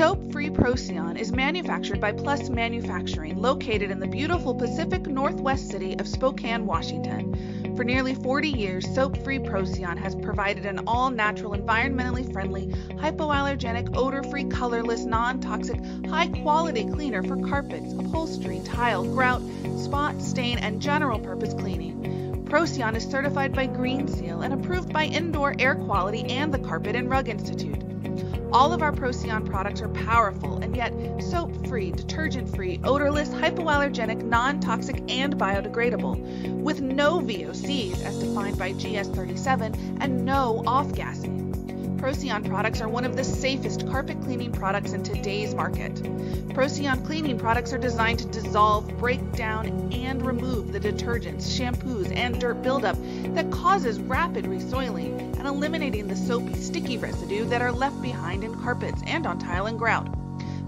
Soap Free Procyon is manufactured by Plus Manufacturing, located in the beautiful Pacific Northwest city of Spokane, Washington. For nearly 40 years, Soap Free Procyon has provided an all natural, environmentally friendly, hypoallergenic, odor free, colorless, non toxic, high quality cleaner for carpets, upholstery, tile, grout, spot, stain, and general purpose cleaning. Procyon is certified by Green Seal and approved by Indoor Air Quality and the Carpet and Rug Institute. All of our Procyon products are powerful and yet soap free, detergent free, odorless, hypoallergenic, non toxic, and biodegradable, with no VOCs as defined by GS37 and no off gassing. Procyon products are one of the safest carpet cleaning products in today's market. Procyon cleaning products are designed to dissolve, break down, and remove the detergents, shampoos, and dirt buildup that causes rapid resoiling and eliminating the soapy, sticky residue that are left behind in carpets and on tile and grout.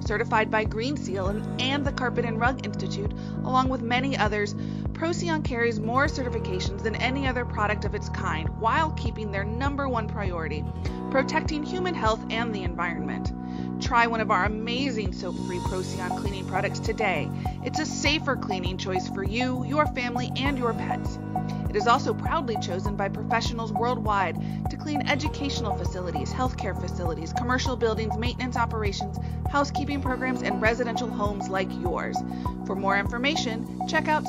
Certified by Green Seal and the Carpet and Rug Institute, along with many others, Procyon carries more certifications than any other product of its kind while keeping their number one priority protecting human health and the environment. Try one of our amazing soap free Procyon cleaning products today. It's a safer cleaning choice for you, your family, and your pets. It is also proudly chosen by professionals worldwide to clean educational facilities, healthcare facilities, commercial buildings, maintenance operations, housekeeping programs, and residential homes like yours. For more information, check out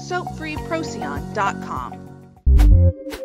soapfreeprocyon.com.